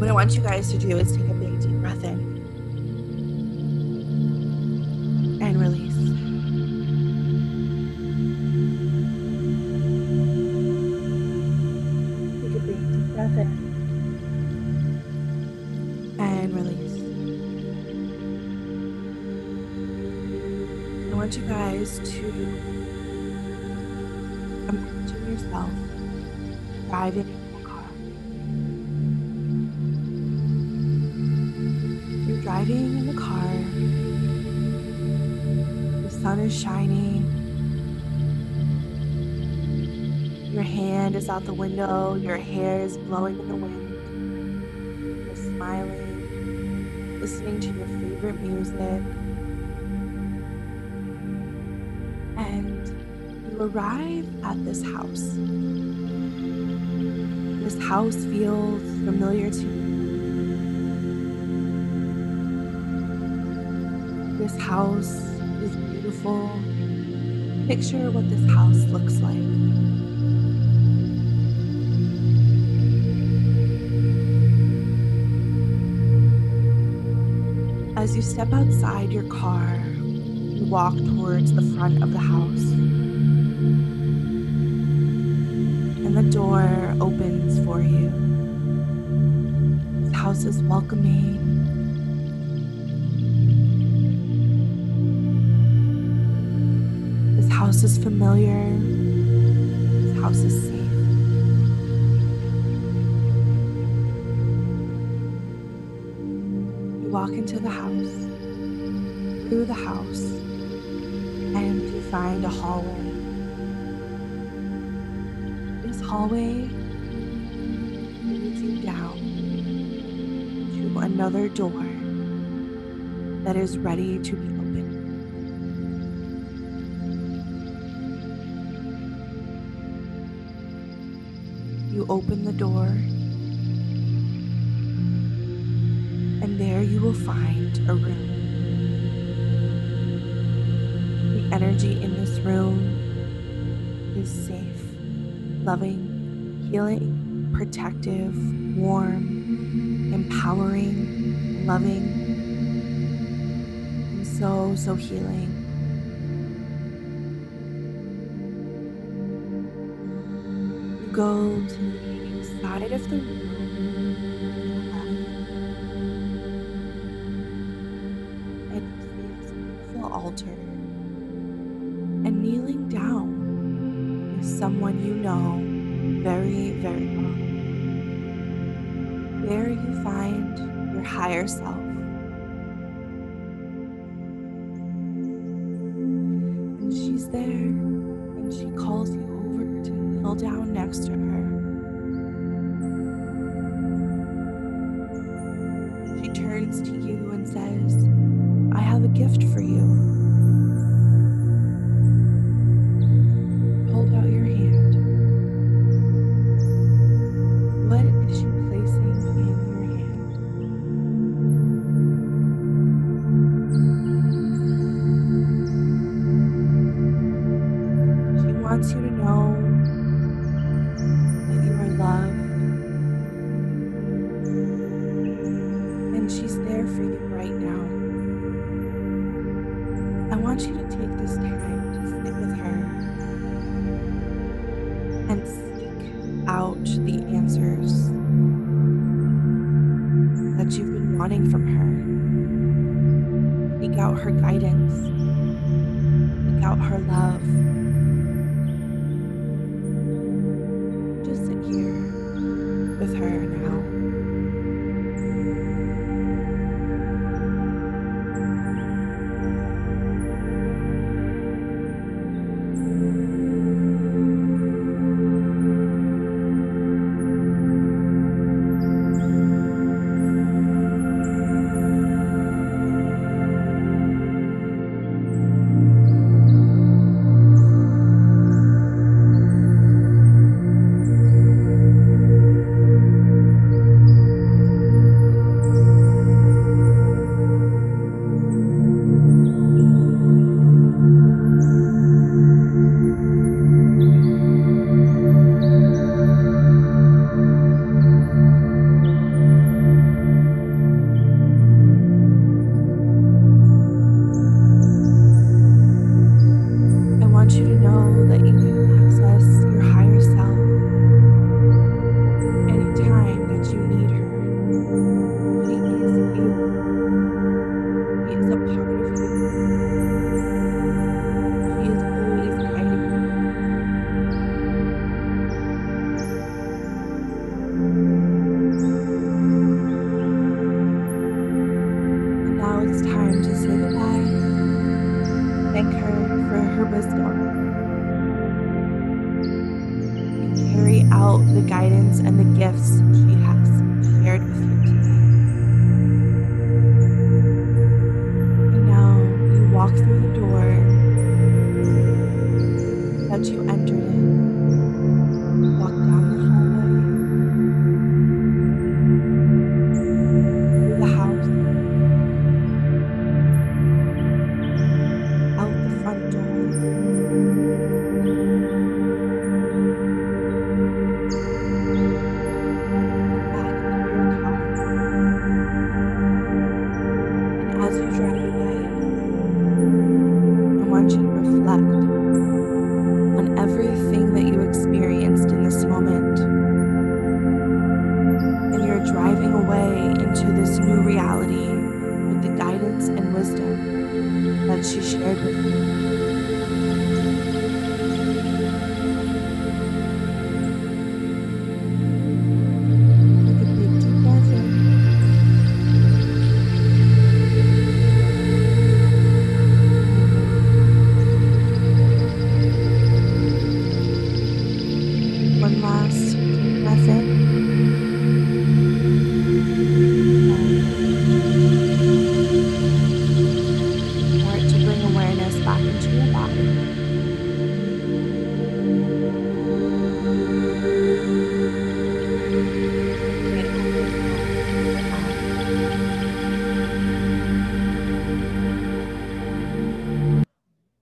What I want you guys to do is take a big deep breath in and release. Take a big deep breath in and release. I want you guys to imagine yourself driving driving in the car. The sun is shining. Your hand is out the window. Your hair is blowing in the wind. You're smiling, listening to your favorite music. And you arrive at this house. This house feels familiar to you. This house is beautiful. Picture what this house looks like. As you step outside your car, you walk towards the front of the house. And the door opens for you. This house is welcoming. House is familiar. This house is safe. You walk into the house, through the house, and you find a hallway. This hallway leads you down to another door that is ready to be opened. You open the door, and there you will find a room. The energy in this room is safe, loving, healing, protective, warm, empowering, loving, and so, so healing. Go to the side of the room beautiful altar. And kneeling down is someone you know very, very well. There you find your higher self. And seek out the answers that you've been wanting from her. Seek out her guidance, seek out her love. Wisdom carry out the guidance and the gifts reality